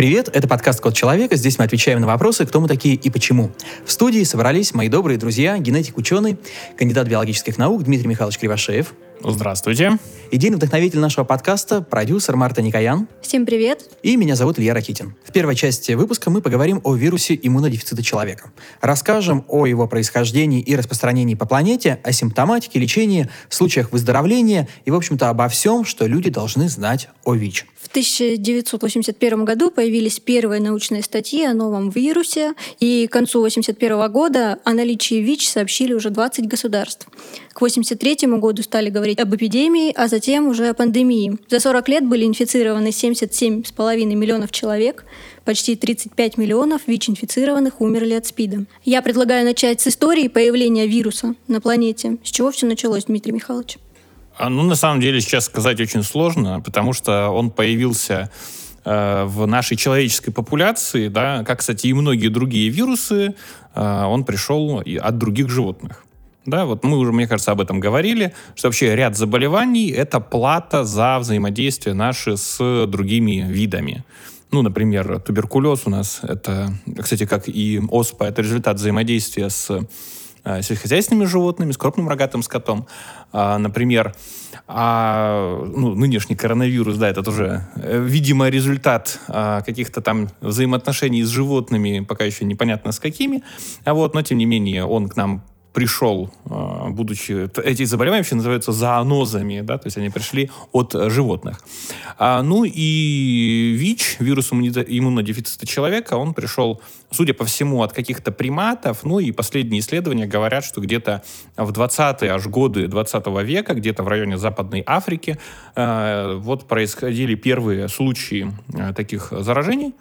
Привет, это подкаст «Код человека». Здесь мы отвечаем на вопросы, кто мы такие и почему. В студии собрались мои добрые друзья, генетик-ученый, кандидат биологических наук Дмитрий Михайлович Кривошеев. Здравствуйте. Идейный вдохновитель нашего подкаста, продюсер Марта Никоян. Всем привет. И меня зовут Илья Ракитин. В первой части выпуска мы поговорим о вирусе иммунодефицита человека. Расскажем о его происхождении и распространении по планете, о симптоматике, лечении, случаях выздоровления и, в общем-то, обо всем, что люди должны знать о ВИЧ. В 1981 году появились первые научные статьи о новом вирусе, и к концу 1981 года о наличии ВИЧ сообщили уже 20 государств. К 1983 году стали говорить об эпидемии, а затем уже о пандемии. За 40 лет были инфицированы 77,5 миллионов человек, почти 35 миллионов ВИЧ-инфицированных умерли от СПИДа. Я предлагаю начать с истории появления вируса на планете. С чего все началось, Дмитрий Михайлович? А, ну, на самом деле, сейчас сказать очень сложно, потому что он появился э, в нашей человеческой популяции, да, как, кстати, и многие другие вирусы, э, он пришел от других животных. Да, вот мы уже, мне кажется, об этом говорили, что вообще ряд заболеваний — это плата за взаимодействие наши с другими видами. Ну, например, туберкулез у нас, это, кстати, как и оспа, это результат взаимодействия с сельскохозяйственными животными, с крупным рогатым скотом. А, например, а, ну, нынешний коронавирус, да, это тоже, э, видимо, результат каких-то там взаимоотношений с животными, пока еще непонятно с какими. А вот, но тем не менее, он к нам пришел, а, будучи... Эти заболевания вообще называются зоонозами, да, то есть они пришли от животных. А, ну и ВИЧ, вирус иммунодефицита человека, он пришел, судя по всему, от каких-то приматов, ну и последние исследования говорят, что где-то в 20-е аж годы 20 века, где-то в районе Западной Африки, а, вот происходили первые случаи а, таких заражений,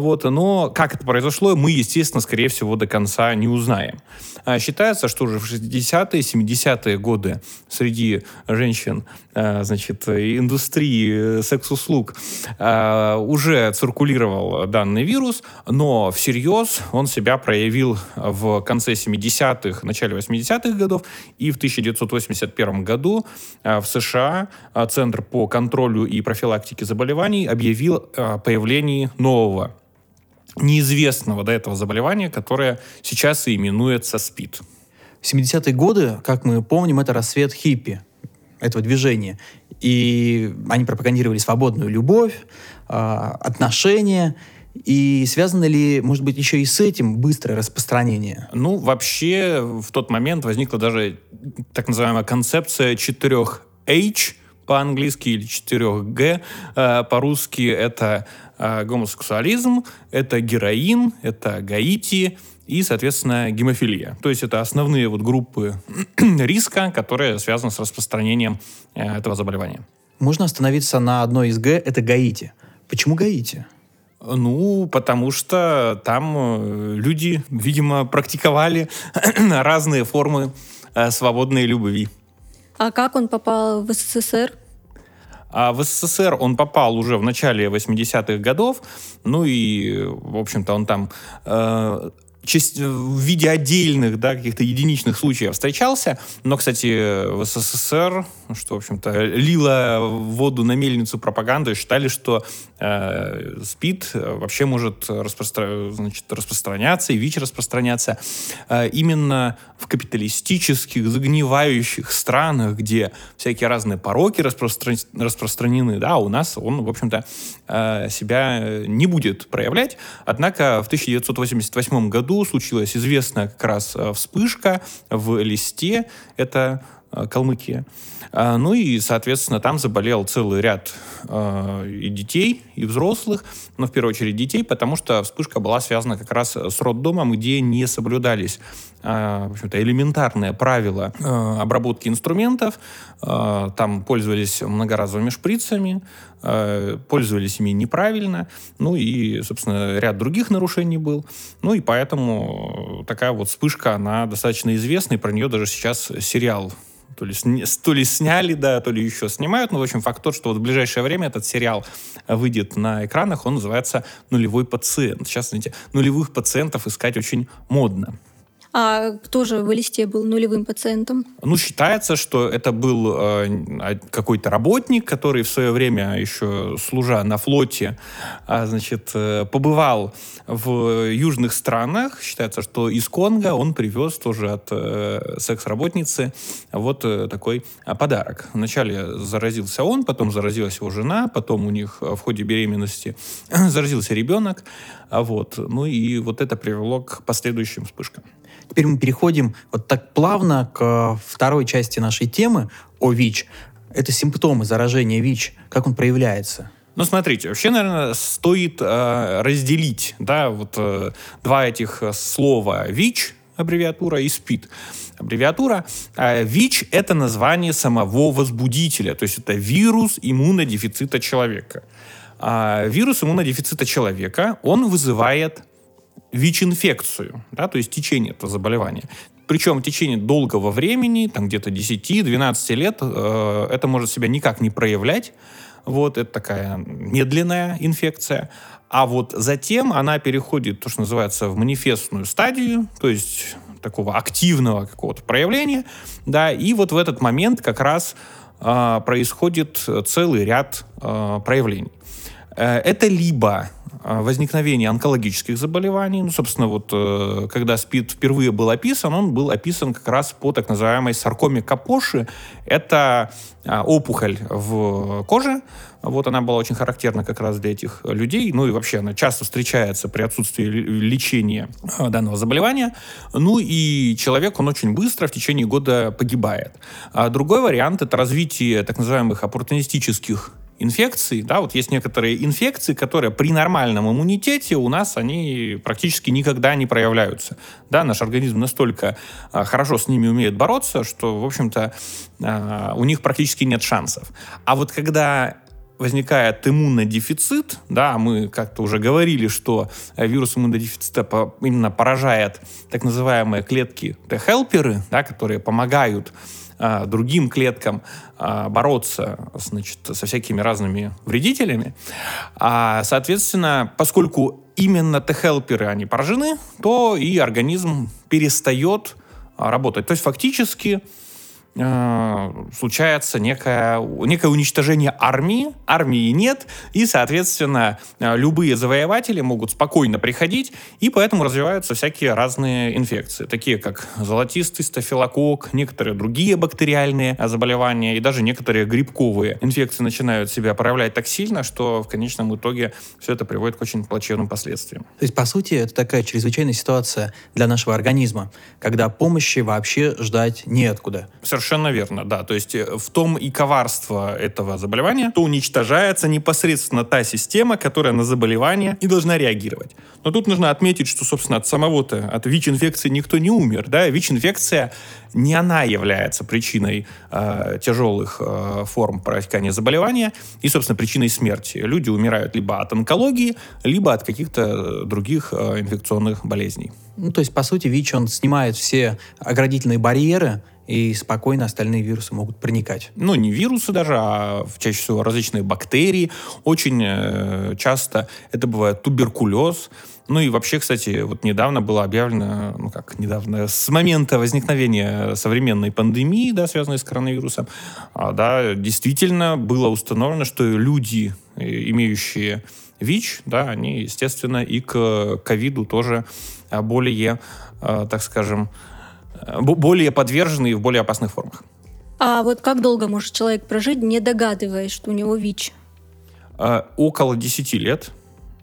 вот, но как это произошло, мы, естественно, скорее всего, до конца не узнаем. А считается, что уже в 60-е, 70-е годы среди женщин, а, значит, индустрии секс-услуг а, уже циркулировал данный вирус, но всерьез он себя проявил в конце 70-х, начале 80-х годов, и в 1981 году в США Центр по контролю и профилактике заболеваний объявил о появлении нового неизвестного до этого заболевания, которое сейчас и именуется СПИД. 70-е годы, как мы помним, это рассвет хиппи, этого движения. И они пропагандировали свободную любовь, а, отношения. И связано ли, может быть, еще и с этим быстрое распространение? Ну, вообще, в тот момент возникла даже так называемая концепция четырех H по-английски или 4G э, по-русски. Это а, гомосексуализм, это героин, это гаити и, соответственно, гемофилия. То есть это основные вот группы риска, которые связаны с распространением э, этого заболевания. Можно остановиться на одной из Г, это гаити. Почему гаити? Ну, потому что там э, люди, видимо, практиковали разные формы э, свободной любви. А как он попал в СССР? А в СССР он попал уже в начале 80-х годов, ну и, в общем-то, он там э, в виде отдельных, да, каких-то единичных случаев встречался. Но, кстати, в СССР, что, в общем-то, лила воду на мельницу пропаганды, считали, что э, СПИД вообще может распростра... значит, распространяться, и ВИЧ распространяться э, именно в капиталистических, загнивающих странах, где всякие разные пороки распростра... распространены, да, у нас он, в общем-то, э, себя не будет проявлять. Однако в 1988 году году случилась известная как раз э, вспышка в листе, это э, Калмыкия. А, ну и, соответственно, там заболел целый ряд э, и детей, и взрослых, но в первую очередь детей, потому что вспышка была связана как раз с роддомом, где не соблюдались э, в общем-то, элементарные правила э, обработки инструментов. Э, там пользовались многоразовыми шприцами, пользовались ими неправильно, ну и, собственно, ряд других нарушений был. Ну и поэтому такая вот вспышка, она достаточно известна, и про нее даже сейчас сериал то ли, то ли сняли, да, то ли еще снимают. Но, в общем, факт тот, что вот в ближайшее время этот сериал выйдет на экранах, он называется «Нулевой пациент». Сейчас, знаете, нулевых пациентов искать очень модно. А кто же в листе был нулевым пациентом? Ну, считается, что это был э, какой-то работник, который в свое время еще служа на флоте, э, значит, э, побывал в южных странах. Считается, что из Конго он привез тоже от э, секс-работницы вот э, такой э, подарок. Вначале заразился он, потом заразилась его жена, потом у них в ходе беременности заразился ребенок. А вот. Ну и вот это привело к последующим вспышкам. Теперь мы переходим вот так плавно к второй части нашей темы о ВИЧ. Это симптомы заражения ВИЧ, как он проявляется. Ну, смотрите, вообще, наверное, стоит э, разделить, да, вот э, два этих слова ВИЧ, аббревиатура, и СПИД аббревиатура. Э, ВИЧ — это название самого возбудителя, то есть это вирус иммунодефицита человека. А вирус иммунодефицита человека, он вызывает ВИЧ-инфекцию, да, то есть течение этого заболевания. Причем в течение долгого времени, там где-то 10-12 лет, э, это может себя никак не проявлять. Вот, это такая медленная инфекция. А вот затем она переходит, то, что называется, в манифестную стадию, то есть такого активного какого-то проявления, да, и вот в этот момент как раз э, происходит целый ряд э, проявлений. Э, это либо э, возникновение онкологических заболеваний. Ну, собственно, вот э, когда СПИД впервые был описан, он был описан как раз по так называемой саркоме Капоши. Это опухоль в коже. Вот она была очень характерна как раз для этих людей. Ну и вообще она часто встречается при отсутствии лечения данного заболевания. Ну и человек, он очень быстро в течение года погибает. А другой вариант — это развитие так называемых оппортунистических инфекций, да, вот есть некоторые инфекции, которые при нормальном иммунитете у нас они практически никогда не проявляются, да, наш организм настолько а, хорошо с ними умеет бороться, что, в общем-то, а, у них практически нет шансов. А вот когда возникает иммунодефицит, да, мы как-то уже говорили, что вирус иммунодефицита именно поражает так называемые клетки Т-хелперы, да, которые помогают а, другим клеткам а, бороться значит, со всякими разными вредителями. А, соответственно, поскольку именно Т-хелперы, они поражены, то и организм перестает а, работать. То есть фактически э, случается некое, некое уничтожение армии, армии нет, и, соответственно, э, любые завоеватели могут спокойно приходить, и поэтому развиваются всякие разные инфекции, такие как золотистый стафилококк, некоторые другие бактериальные заболевания, и даже некоторые грибковые инфекции начинают себя проявлять так сильно, что в конечном итоге все это приводит к очень плачевным последствиям. То есть, по сути, это такая чрезвычайная ситуация для нашего организма, когда помощи вообще ждать неоткуда. Совершенно Совершенно верно, да. То есть э, в том и коварство этого заболевания, то уничтожается непосредственно та система, которая на заболевание и должна реагировать. Но тут нужно отметить, что, собственно, от самого-то, от ВИЧ-инфекции никто не умер. Да? ВИЧ-инфекция не она является причиной э, тяжелых э, форм протекания заболевания и, собственно, причиной смерти. Люди умирают либо от онкологии, либо от каких-то других э, инфекционных болезней. Ну, то есть, по сути, ВИЧ, он снимает все оградительные барьеры, и спокойно остальные вирусы могут проникать. Ну, не вирусы даже, а чаще всего различные бактерии. Очень э, часто это бывает туберкулез. Ну и вообще, кстати, вот недавно было объявлено, ну как недавно, с момента возникновения современной пандемии, да, связанной с коронавирусом, а, да, действительно было установлено, что люди, э, имеющие ВИЧ, да, они, естественно, и к ковиду тоже а, более, а, так скажем, более подвержены и в более опасных формах. А вот как долго может человек прожить, не догадываясь, что у него ВИЧ? Э, около 10 лет.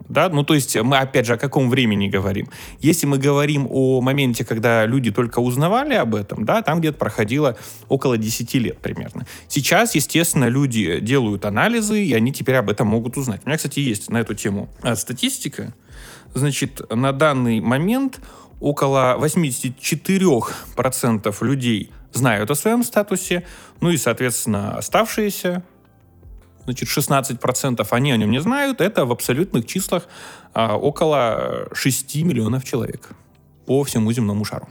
Да, ну то есть мы опять же о каком времени говорим. Если мы говорим о моменте, когда люди только узнавали об этом, да, там где-то проходило около 10 лет примерно. Сейчас, естественно, люди делают анализы, и они теперь об этом могут узнать. У меня, кстати, есть на эту тему э, статистика. Значит, на данный момент около 84% людей знают о своем статусе, ну и, соответственно, оставшиеся, значит, 16% они о нем не знают, это в абсолютных числах а, около 6 миллионов человек по всему земному шару.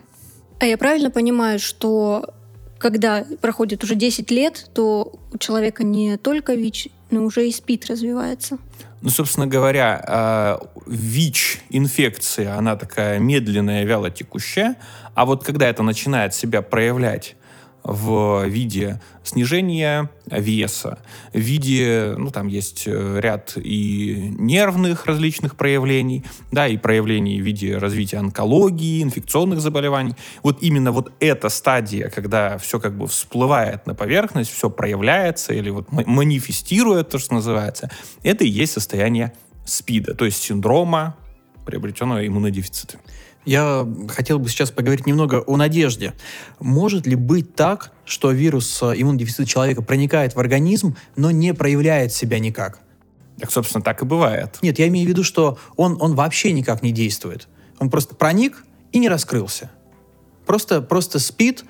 А я правильно понимаю, что когда проходит уже 10 лет, то у человека не только ВИЧ, но уже и СПИД развивается? Ну, собственно говоря, ВИЧ-инфекция, она такая медленная, вяло текущая, а вот когда это начинает себя проявлять в виде снижения веса, в виде, ну, там есть э, ряд и нервных различных проявлений, да, и проявлений в виде развития онкологии, инфекционных заболеваний. Вот именно вот эта стадия, когда все как бы всплывает на поверхность, все проявляется или вот манифестирует, то, что называется, это и есть состояние СПИДа, то есть синдрома приобретенного иммунодефицита. Я хотел бы сейчас поговорить немного о надежде. Может ли быть так, что вирус э, иммунодефицита человека проникает в организм, но не проявляет себя никак? Так, собственно, так и бывает. Нет, я имею в виду, что он, он вообще никак не действует. Он просто проник и не раскрылся. Просто, просто спит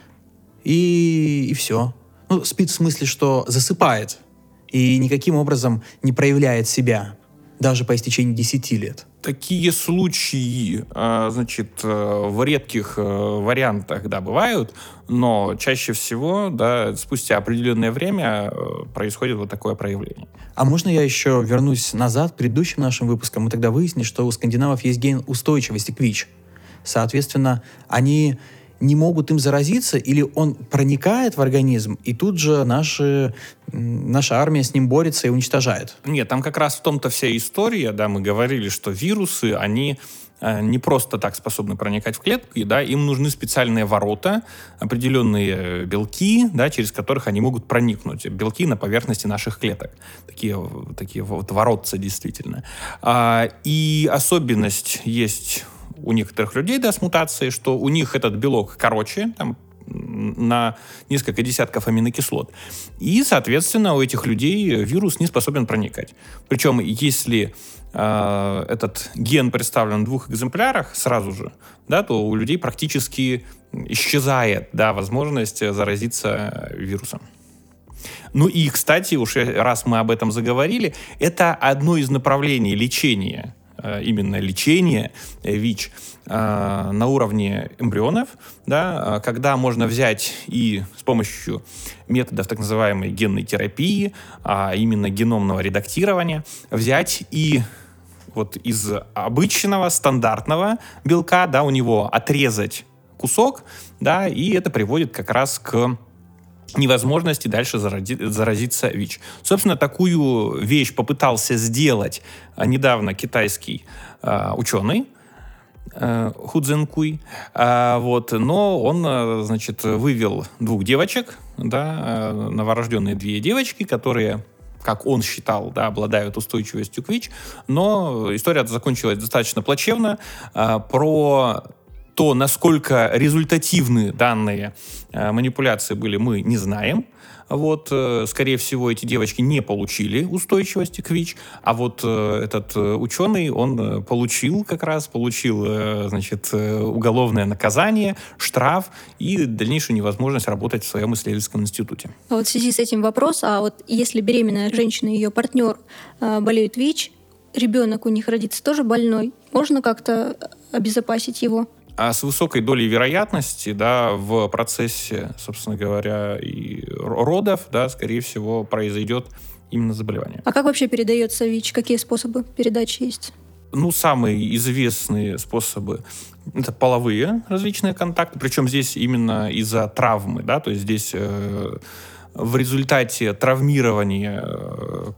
и, и все. Ну, спит в смысле, что засыпает и никаким образом не проявляет себя, даже по истечении 10 лет такие случаи, а, значит, э, в редких э, вариантах, да, бывают, но чаще всего, да, спустя определенное время э, происходит вот такое проявление. А можно я еще вернусь назад к предыдущим нашим выпускам? Мы тогда выяснили, что у скандинавов есть ген устойчивости к ВИЧ. Соответственно, они не могут им заразиться, или он проникает в организм, и тут же наши, наша армия с ним борется и уничтожает. Нет, там как раз в том-то вся история, да, мы говорили, что вирусы, они э, не просто так способны проникать в клетки, да, им нужны специальные ворота, определенные белки, да, через которых они могут проникнуть. Белки на поверхности наших клеток. Такие, такие вот воротцы действительно. А, и особенность есть у некоторых людей, да, с мутацией, что у них этот белок короче, там, на несколько десятков аминокислот. И, соответственно, у этих людей вирус не способен проникать. Причем, если э, этот ген представлен в двух экземплярах сразу же, да, то у людей практически исчезает да, возможность заразиться вирусом. Ну и, кстати, уж раз мы об этом заговорили, это одно из направлений лечения именно лечение э, ВИЧ э, на уровне эмбрионов, да, когда можно взять и с помощью методов так называемой генной терапии, а именно геномного редактирования, взять и вот из обычного стандартного белка, да, у него отрезать кусок, да, и это приводит как раз к невозможности дальше зарази, заразиться ВИЧ. Собственно, такую вещь попытался сделать а, недавно китайский а, ученый, а, Худзенкуй, а, вот, но он, а, значит, вывел двух девочек, да, новорожденные две девочки, которые как он считал, да, обладают устойчивостью к ВИЧ, но история закончилась достаточно плачевно. Про то, насколько результативны данные э, манипуляции были, мы не знаем. Вот, э, скорее всего, эти девочки не получили устойчивости к ВИЧ, а вот э, этот ученый, он получил как раз, получил, значит, уголовное наказание, штраф и дальнейшую невозможность работать в своем исследовательском институте. А вот в связи с этим вопрос, а вот если беременная женщина и ее партнер болеют ВИЧ, ребенок у них родится тоже больной, можно как-то обезопасить его? А с высокой долей вероятности, да, в процессе, собственно говоря, и родов, да, скорее всего, произойдет именно заболевание. А как вообще передается ВИЧ? Какие способы передачи есть? Ну, самые известные способы это половые различные контакты, причем здесь именно из-за травмы, да, то есть здесь э, в результате травмирования э,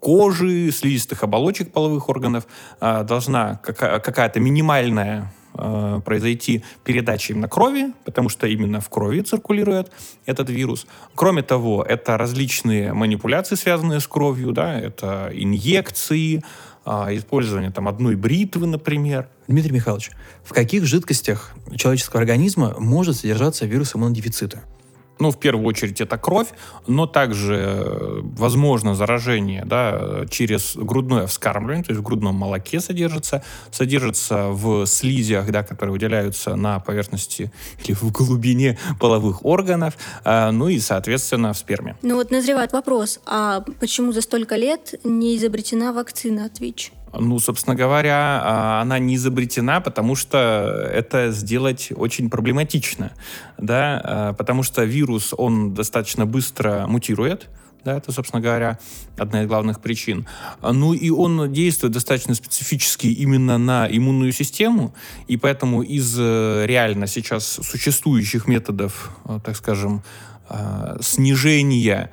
кожи, слизистых оболочек половых органов э, должна какая- какая-то минимальная э, произойти передача именно крови, потому что именно в крови циркулирует этот вирус. Кроме того, это различные манипуляции, связанные с кровью, да, это инъекции, э, использование там одной бритвы, например. Дмитрий Михайлович, в каких жидкостях человеческого организма может содержаться вирус иммунодефицита? Ну, в первую очередь, это кровь, но также э, возможно заражение да, через грудное вскармливание, то есть в грудном молоке содержится, содержится в слизях, да, которые выделяются на поверхности или в глубине половых органов, э, ну и, соответственно, в сперме. Ну вот назревает вопрос, а почему за столько лет не изобретена вакцина от ВИЧ? Ну, собственно говоря, а, она не изобретена, потому что это сделать очень проблематично, да, а, потому что вирус, он достаточно быстро мутирует, да, это, собственно говоря, одна из главных причин. Ну и он действует достаточно специфически именно на иммунную систему, и поэтому из э, реально сейчас существующих методов, э, так скажем, э, снижения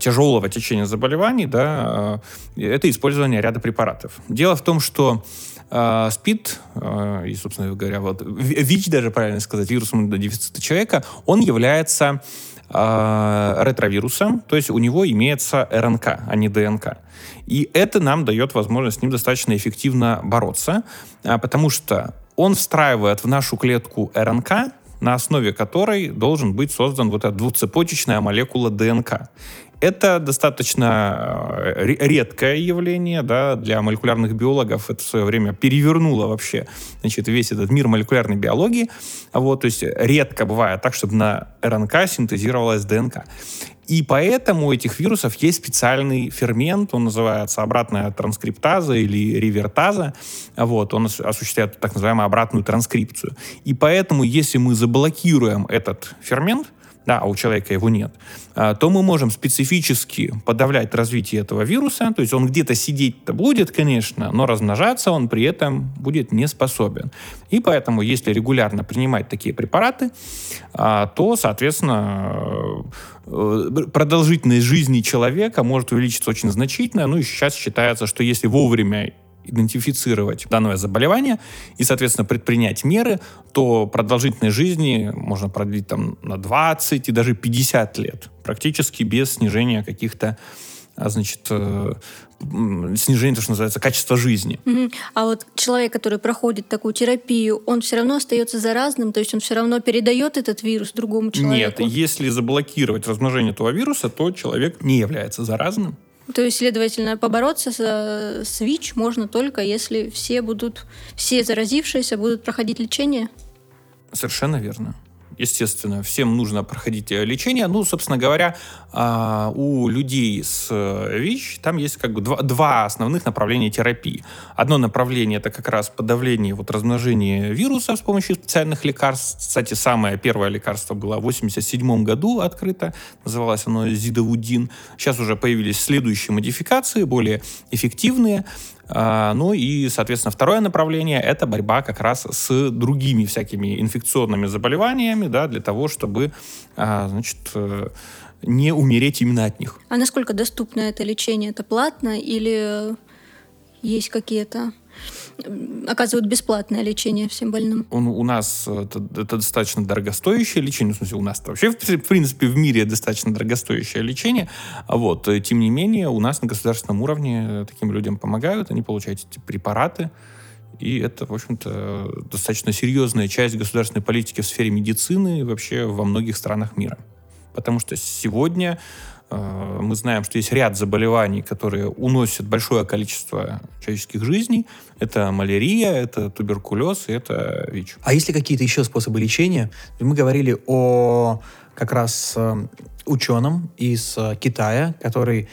тяжелого течения заболеваний, да, это использование ряда препаратов. Дело в том, что э, СПИД, э, и, собственно говоря, вот ВИЧ даже, правильно сказать, вирус иммунодефицита человека, он является э, ретровирусом, то есть у него имеется РНК, а не ДНК. И это нам дает возможность с ним достаточно эффективно бороться, э, потому что он встраивает в нашу клетку РНК, на основе которой должен быть создан вот эта двуцепочечная молекула ДНК. Это достаточно э, редкое явление да, для молекулярных биологов. Это в свое время перевернуло вообще значит, весь этот мир молекулярной биологии. Вот, то есть редко бывает так, чтобы на РНК синтезировалась ДНК. И поэтому у этих вирусов есть специальный фермент, он называется обратная транскриптаза или ревертаза. Вот, он осуществляет так называемую обратную транскрипцию. И поэтому, если мы заблокируем этот фермент, да, а у человека его нет, а, то мы можем специфически подавлять развитие этого вируса, то есть он где-то сидеть-то будет, конечно, но размножаться он при этом будет не способен. И поэтому, если регулярно принимать такие препараты, а, то, соответственно, э, продолжительность жизни человека может увеличиться очень значительно. Ну и сейчас считается, что если вовремя идентифицировать данное заболевание и, соответственно, предпринять меры, то продолжительность жизни можно продлить там на 20 и даже 50 лет, практически без снижения каких-то а, значит, э, снижение, то, что называется, качества жизни. Угу. А вот человек, который проходит такую терапию, он все равно остается заразным, то есть он все равно передает этот вирус другому человеку? Нет, если заблокировать размножение этого вируса, то человек не является заразным. То есть, следовательно, побороться с, с ВИЧ можно только, если все будут, все заразившиеся будут проходить лечение? Совершенно верно естественно, всем нужно проходить э, лечение. Ну, собственно говоря, а, у людей с э, ВИЧ там есть как бы два, основных направления терапии. Одно направление это как раз подавление вот размножения вируса с помощью специальных лекарств. Кстати, самое первое лекарство было в 87 году открыто, называлось оно зидовудин. Сейчас уже появились следующие модификации, более эффективные. А, ну и, соответственно, второе направление — это борьба как раз с другими всякими инфекционными заболеваниями, да, для того, чтобы, а, значит, э, не умереть именно от них. А насколько доступно это лечение? Это платно или есть какие-то оказывают бесплатное лечение всем больным? Он, у нас это, это достаточно дорогостоящее лечение, в смысле у нас вообще, в принципе, в мире достаточно дорогостоящее лечение, а вот, э, тем не менее, у нас на государственном уровне таким людям помогают, они получают эти препараты, и это, в общем-то, достаточно серьезная часть государственной политики в сфере медицины вообще во многих странах мира. Потому что сегодня Э, мы знаем, что есть ряд заболеваний, которые уносят большое количество человеческих жизней. Это малярия, это туберкулез и это ВИЧ. А есть ли какие-то еще способы лечения? Мы говорили о как раз э, ученом из э, Китая, который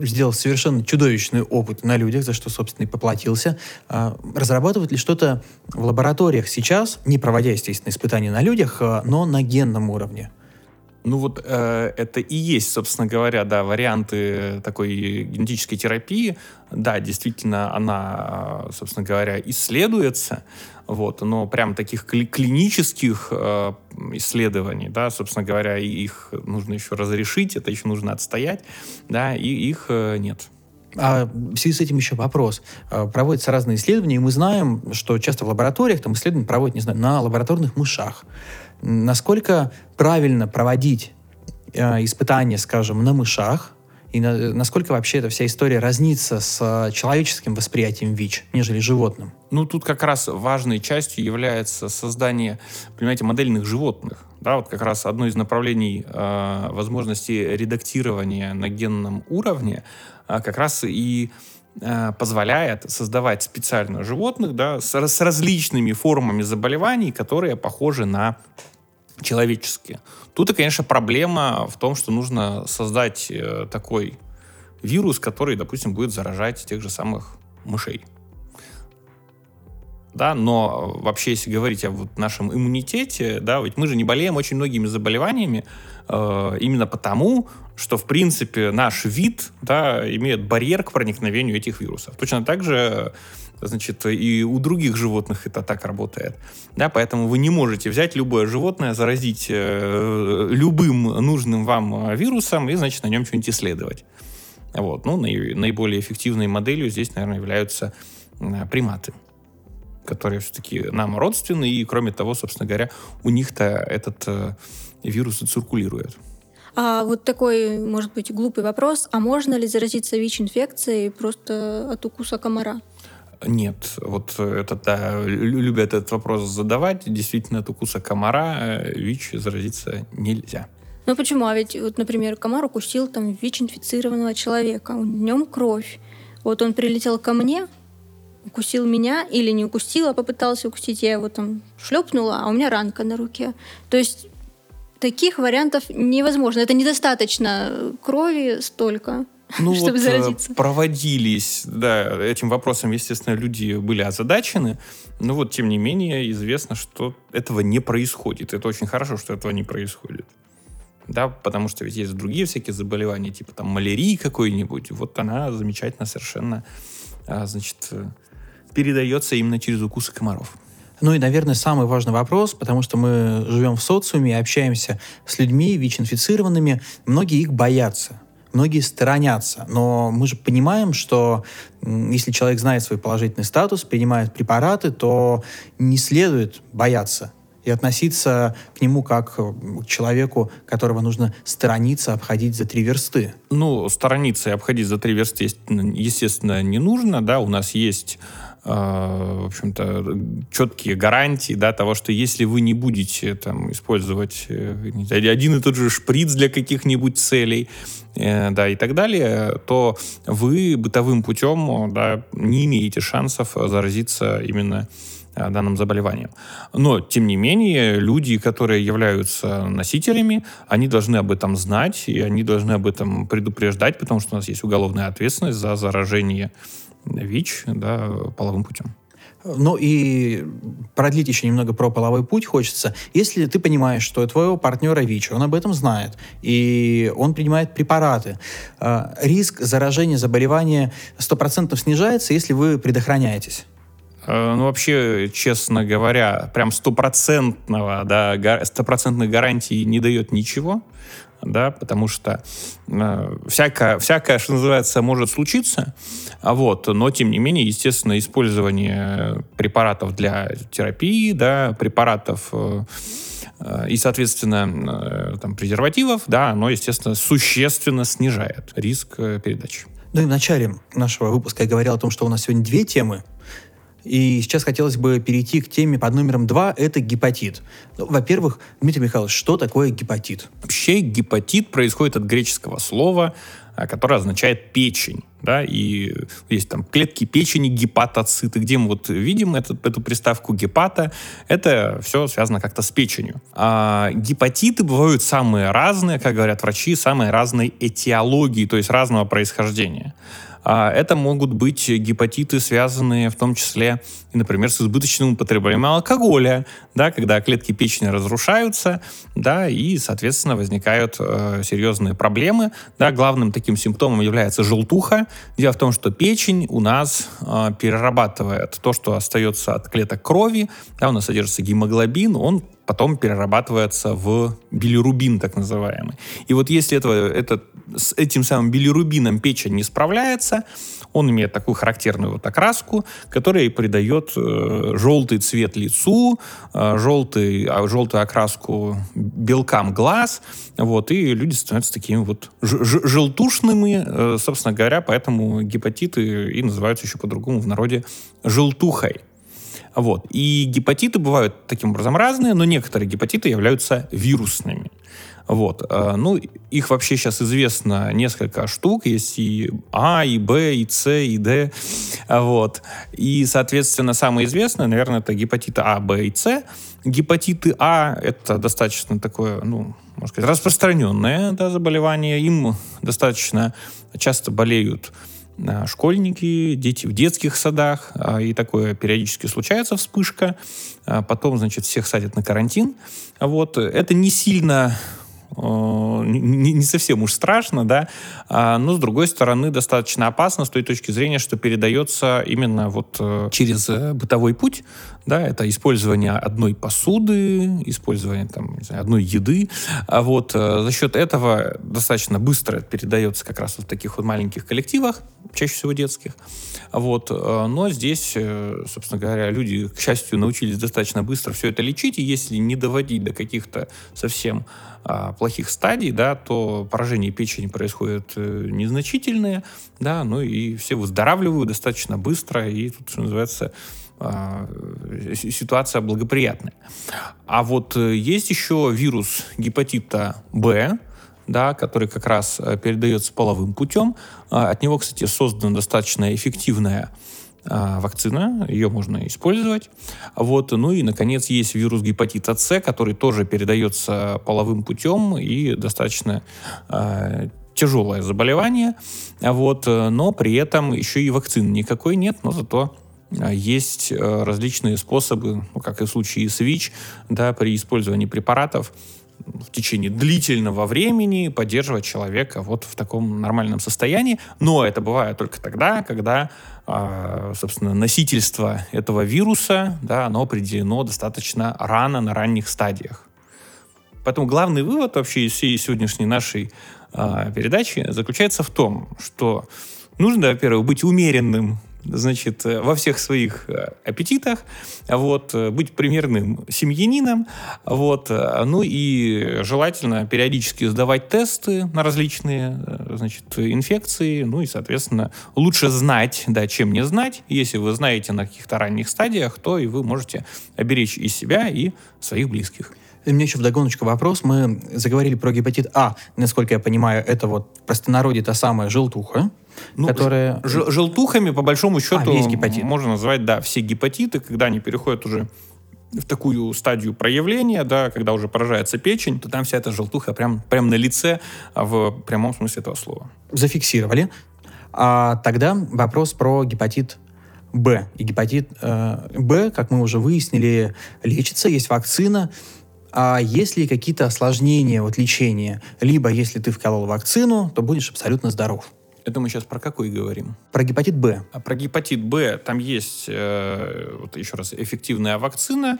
сделал совершенно чудовищный опыт на людях, за что, собственно, и поплатился. Разрабатывают ли что-то в лабораториях сейчас, не проводя, естественно, испытания на людях, но на генном уровне? Ну вот э, это и есть, собственно говоря, да, варианты такой генетической терапии. Да, действительно, она, собственно говоря, исследуется, вот, но прям таких кли- клинических э, исследований, да, собственно говоря, их нужно еще разрешить, это еще нужно отстоять, да, и их э, нет. А в связи с этим еще вопрос. Э, проводятся разные исследования, и мы знаем, что часто в лабораториях там исследования проводят, не знаю, на лабораторных мышах насколько правильно проводить э, испытания, скажем, на мышах, и на, насколько вообще эта вся история разнится с э, человеческим восприятием ВИЧ, нежели животным? Ну, тут как раз важной частью является создание, понимаете, модельных животных. Да, вот как раз одно из направлений э, возможности редактирования на генном уровне э, как раз и позволяет создавать специально животных да, с, с различными формами заболеваний, которые похожи на человеческие. Тут, конечно, проблема в том, что нужно создать э, такой вирус, который, допустим, будет заражать тех же самых мышей. Да, но вообще, если говорить о вот нашем иммунитете, да, ведь мы же не болеем очень многими заболеваниями э, именно потому, что, в принципе, наш вид, да, имеет барьер к проникновению этих вирусов. Точно так же значит, и у других животных это так работает. Да, поэтому вы не можете взять любое животное, заразить э, любым нужным вам вирусом и, значит, на нем что-нибудь исследовать. Вот. Ну, наи- наиболее эффективной моделью здесь, наверное, являются приматы которые все-таки нам родственны, и, кроме того, собственно говоря, у них-то этот э, вирус и циркулирует. А вот такой, может быть, глупый вопрос. А можно ли заразиться ВИЧ-инфекцией просто от укуса комара? Нет, вот это, да, любят этот вопрос задавать. Действительно, от укуса комара э, ВИЧ заразиться нельзя. Ну почему? А ведь, вот, например, комар укусил там ВИЧ-инфицированного человека, в нем кровь. Вот он прилетел ко мне, укусил меня или не укусил, а попытался укусить, я его там шлепнула, а у меня ранка на руке. То есть таких вариантов невозможно. Это недостаточно крови столько, ну чтобы вот, заразиться. Проводились, да, этим вопросом, естественно, люди были озадачены, но вот, тем не менее, известно, что этого не происходит. Это очень хорошо, что этого не происходит. Да, потому что ведь есть другие всякие заболевания, типа там малярии какой-нибудь. Вот она замечательно совершенно, а, значит, передается именно через укусы комаров. Ну и, наверное, самый важный вопрос, потому что мы живем в социуме и общаемся с людьми ВИЧ-инфицированными. Многие их боятся, многие сторонятся. Но мы же понимаем, что если человек знает свой положительный статус, принимает препараты, то не следует бояться и относиться к нему как к человеку, которого нужно сторониться, обходить за три версты. Ну, сторониться и обходить за три версты, естественно, не нужно. Да, у нас есть в общем-то, четкие гарантии да, того, что если вы не будете там, использовать э, один и тот же шприц для каких-нибудь целей, э, да, и так далее, то вы бытовым путем да, не имеете шансов заразиться именно э, данным заболеванием. Но, тем не менее, люди, которые являются носителями, они должны об этом знать, и они должны об этом предупреждать, потому что у нас есть уголовная ответственность за заражение ВИЧ да, половым путем. Ну и продлить еще немного про половой путь хочется. Если ты понимаешь, что твоего партнера ВИЧ, он об этом знает, и он принимает препараты, э, риск заражения, заболевания 100% снижается, если вы предохраняетесь. Э, ну, вообще, честно говоря, прям стопроцентного, да, стопроцентной гарантии не дает ничего да, потому что э, всякое, всякое, что называется, может случиться, а вот, но, тем не менее, естественно, использование препаратов для терапии, да, препаратов э, э, и, соответственно, э, там, презервативов, да, оно, естественно, существенно снижает риск э, передачи. Ну и в начале нашего выпуска я говорил о том, что у нас сегодня две темы и сейчас хотелось бы перейти к теме под номером два – это гепатит. Ну, во-первых, Дмитрий Михайлович, что такое гепатит? Вообще гепатит происходит от греческого слова, а, которое означает печень. Да, и есть там клетки печени, гепатоциты, где мы вот видим этот, эту приставку гепата, это все связано как-то с печенью. А гепатиты бывают самые разные, как говорят врачи, самые разные этиологии, то есть разного происхождения. А это могут быть гепатиты, связанные в том числе, например, с избыточным употреблением алкоголя, да, когда клетки печени разрушаются, да, и, соответственно, возникают э, серьезные проблемы. Да, главным таким симптомом является желтуха. Дело в том, что печень у нас э, перерабатывает то, что остается от клеток крови, да, у нас содержится гемоглобин, он потом перерабатывается в билирубин, так называемый. И вот если этого, это, с этим самым билирубином печень не справляется, он имеет такую характерную вот окраску, которая и придает э, желтый цвет лицу, э, желтый, а, желтую окраску белкам глаз, вот, и люди становятся такими вот желтушными, э, собственно говоря, поэтому гепатиты и называются еще по-другому в народе желтухой. Вот. И гепатиты бывают таким образом разные, но некоторые гепатиты являются вирусными. Вот. Э, ну, их вообще сейчас известно несколько штук. Есть и А, и Б, и С, и Д. Вот. И, соответственно, самые известные, наверное, это гепатиты А, Б и С. Гепатиты А — это достаточно такое, ну, можно сказать, распространенное да, заболевание. Им достаточно часто болеют школьники, дети в детских садах, и такое периодически случается вспышка. Потом, значит, всех садят на карантин. Вот. Это не сильно не, не совсем уж страшно, да, а, но с другой стороны достаточно опасно с той точки зрения, что передается именно вот э, через э, бытовой путь, да, это использование одной посуды, использование там, знаю, одной еды, а вот за счет этого достаточно быстро передается как раз в таких вот маленьких коллективах, чаще всего детских, вот, но здесь, собственно говоря, люди, к счастью, научились достаточно быстро все это лечить, и если не доводить до каких-то совсем а, плохих стадий, да, то поражение печени происходит э, незначительные, да, ну и все выздоравливают достаточно быстро, и тут, что называется, а, ситуация благоприятная. А вот э, есть еще вирус гепатита Б, да, который как раз э, передается половым путем. А, от него, кстати, создана достаточно эффективная а, вакцина, ее можно использовать. Вот. Ну и, наконец, есть вирус гепатита С, который тоже передается половым путем и достаточно э, тяжелое заболевание. Вот. Но при этом еще и вакцины никакой нет, но зато а, есть различные способы, ну, как и в случае с ВИЧ, да, при использовании препаратов в течение длительного времени поддерживать человека вот в таком нормальном состоянии. Но это бывает только тогда, когда, а, собственно, носительство этого вируса, да, оно определено достаточно рано, на ранних стадиях. Поэтому главный вывод вообще из всей сегодняшней нашей а, передачи заключается в том, что нужно, во-первых, быть умеренным значит, э, во всех своих э, аппетитах, вот, э, быть примерным семьянином, вот, ну и желательно периодически сдавать тесты на различные, значит, инфекции, ну и, соответственно, лучше знать, да, чем не знать. Если вы знаете на каких-то ранних стадиях, то и вы можете оберечь и себя, и своих близких. И мне еще вдогоночку вопрос. Мы заговорили про гепатит А. Насколько я понимаю, это вот в простонародье та самая желтуха, ну, которая... Ж- желтухами, по большому счету, а, можно назвать, да, все гепатиты, когда они переходят уже в такую стадию проявления, да, когда уже поражается печень, то там вся эта желтуха прям, прям на лице, а в прямом смысле этого слова. Зафиксировали. А тогда вопрос про гепатит Б. И гепатит э, Б, как мы уже выяснили, лечится, есть вакцина. А есть ли какие-то осложнения вот, лечения? Либо если ты вколол вакцину, то будешь абсолютно здоров. Это мы сейчас про какой говорим? Про гепатит Б. А про гепатит Б там есть, э, вот еще раз, эффективная вакцина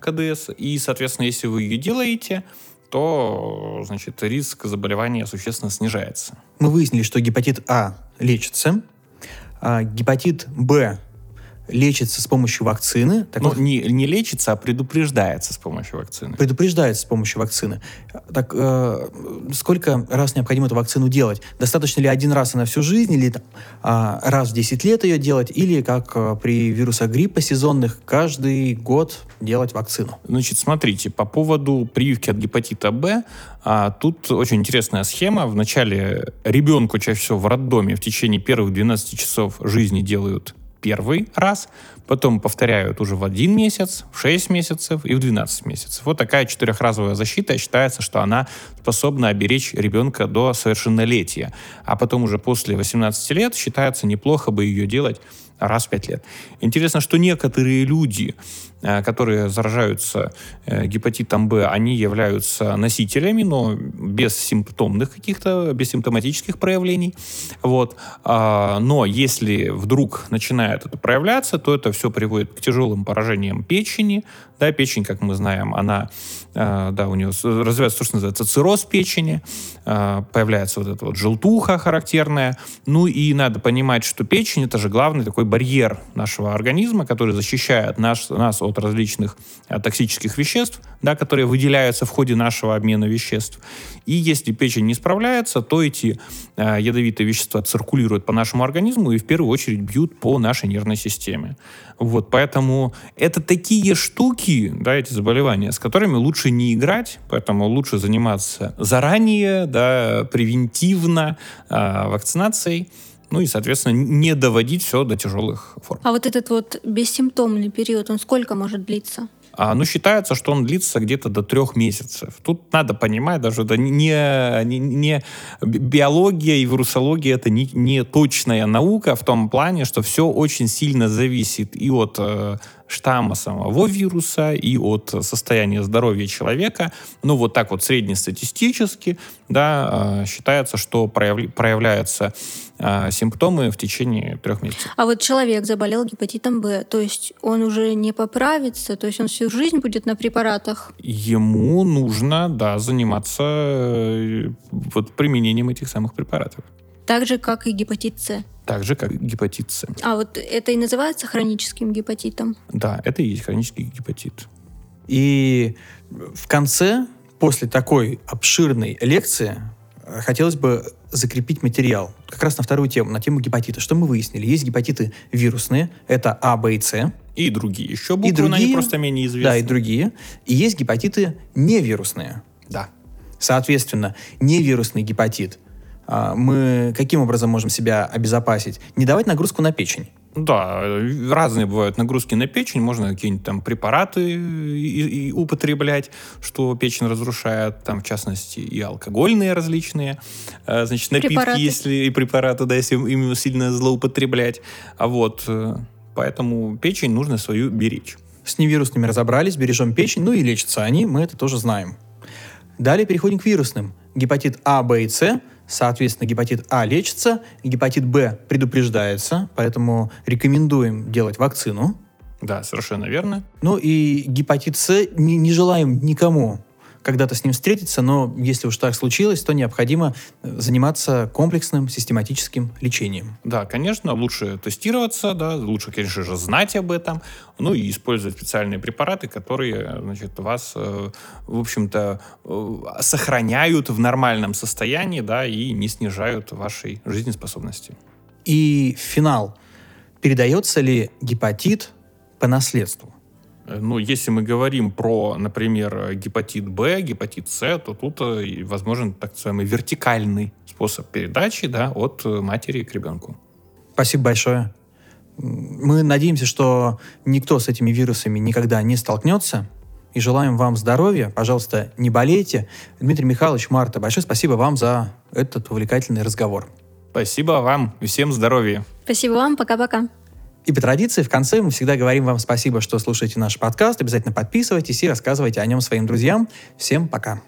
КДС, и, соответственно, если вы ее делаете, то, значит, риск заболевания существенно снижается. Мы выяснили, что гепатит А лечится, а гепатит Б лечится с помощью вакцины. Так ну, вот, не, не лечится, а предупреждается с помощью вакцины. Предупреждается с помощью вакцины. Так э, сколько раз необходимо эту вакцину делать? Достаточно ли один раз на всю жизнь, или там, э, раз в 10 лет ее делать, или как э, при вирусах гриппа сезонных, каждый год делать вакцину? Значит, смотрите, по поводу прививки от гепатита Б, а, тут очень интересная схема. Вначале ребенку чаще всего в роддоме в течение первых 12 часов жизни делают первый раз, потом повторяют уже в один месяц, в 6 месяцев и в 12 месяцев. Вот такая четырехразовая защита. Считается, что она способна оберечь ребенка до совершеннолетия. А потом уже после 18 лет считается неплохо бы ее делать раз в 5 лет. Интересно, что некоторые люди, э, которые заражаются э, гепатитом Б, они являются носителями, но без симптомных каких-то, без симптоматических проявлений. Вот. А, но если вдруг начинает это проявляться, то это все приводит к тяжелым поражениям печени. Да, печень, как мы знаем, она, да, у нее развивается то, что называется цирроз печени, появляется вот эта вот желтуха характерная. Ну и надо понимать, что печень это же главный такой барьер нашего организма, который защищает наш, нас от различных а, токсических веществ, да, которые выделяются в ходе нашего обмена веществ. И если печень не справляется, то эти ядовитые вещества циркулируют по нашему организму и в первую очередь бьют по нашей нервной системе. Вот, поэтому это такие штуки, да, эти заболевания, с которыми лучше не играть, поэтому лучше заниматься заранее, да, превентивно э, вакцинацией, ну и, соответственно, не доводить все до тяжелых форм. А вот этот вот бессимптомный период, он сколько может длиться? А, ну, считается, что он длится где-то до трех месяцев. Тут надо понимать, даже это не, не, не биология и вирусология это не, не точная наука в том плане, что все очень сильно зависит и от э, штамма самого вируса и от состояния здоровья человека. Ну, вот так вот среднестатистически, да, э, считается, что проявля э, симптомы в течение трех месяцев. А вот человек заболел гепатитом Б, то есть он уже не поправится, то есть он всю жизнь будет на препаратах? Ему нужно, да, заниматься э, вот применением этих самых препаратов. Так же, как и гепатит С. Так же, как гепатит С. А вот это и называется хроническим гепатитом? Да, это и есть хронический гепатит. И в конце, после такой обширной лекции, хотелось бы закрепить материал как раз на вторую тему, на тему гепатита. Что мы выяснили? Есть гепатиты вирусные, это А, Б и С. И другие еще буквы, и другие, но они просто менее известны. Да, и другие. И есть гепатиты невирусные. Да. Соответственно, невирусный гепатит а, мы каким образом можем себя обезопасить? Не давать нагрузку на печень. Да, разные бывают нагрузки на печень, можно какие-нибудь там препараты и, и употреблять, что печень разрушает, там в частности и алкогольные различные, э, значит напитки, препараты. если и препараты, да, если им сильно злоупотреблять, а вот э, поэтому печень нужно свою беречь. С невирусными разобрались, бережем печень, ну и лечатся они, мы это тоже знаем. Далее переходим к вирусным. Гепатит А, Б и С Соответственно, гепатит А лечится, гепатит Б предупреждается, поэтому рекомендуем делать вакцину. Да, совершенно верно. Ну и гепатит С не, не желаем никому когда-то с ним встретиться, но если уж так случилось, то необходимо э, заниматься комплексным систематическим лечением. Да, конечно, лучше тестироваться, да, лучше, конечно же, знать об этом, ну и использовать специальные препараты, которые, значит, вас, э, в общем-то, э, сохраняют в нормальном состоянии, да, и не снижают вашей жизнеспособности. И финал. Передается ли гепатит по наследству? Ну, если мы говорим про, например, гепатит Б, гепатит С, то тут э, возможен так называемый вертикальный способ передачи да, от матери к ребенку. Спасибо большое. Мы надеемся, что никто с этими вирусами никогда не столкнется. И желаем вам здоровья. Пожалуйста, не болейте. Дмитрий Михайлович, Марта, большое спасибо вам за этот увлекательный разговор. Спасибо вам и всем здоровья. Спасибо вам. Пока-пока. И по традиции в конце мы всегда говорим вам спасибо, что слушаете наш подкаст. Обязательно подписывайтесь и рассказывайте о нем своим друзьям. Всем пока.